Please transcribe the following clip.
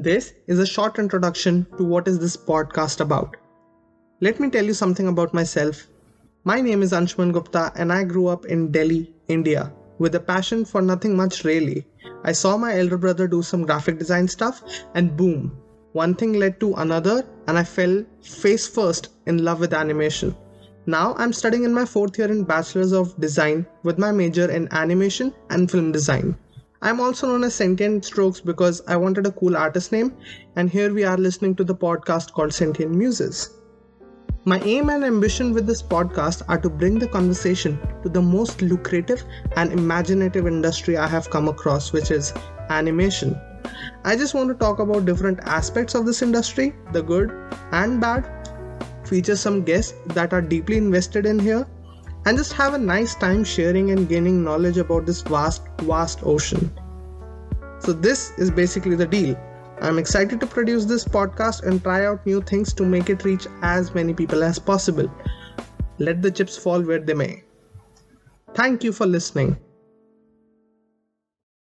This is a short introduction to what is this podcast about. Let me tell you something about myself. My name is Anshuman Gupta and I grew up in Delhi, India, with a passion for nothing much really. I saw my elder brother do some graphic design stuff and boom, one thing led to another and I fell face first in love with animation. Now I'm studying in my fourth year in Bachelor's of Design with my major in animation and film design. I'm also known as Sentient Strokes because I wanted a cool artist name, and here we are listening to the podcast called Sentient Muses. My aim and ambition with this podcast are to bring the conversation to the most lucrative and imaginative industry I have come across, which is animation. I just want to talk about different aspects of this industry, the good and bad, feature some guests that are deeply invested in here, and just have a nice time sharing and gaining knowledge about this vast, vast ocean. So, this is basically the deal. I'm excited to produce this podcast and try out new things to make it reach as many people as possible. Let the chips fall where they may. Thank you for listening.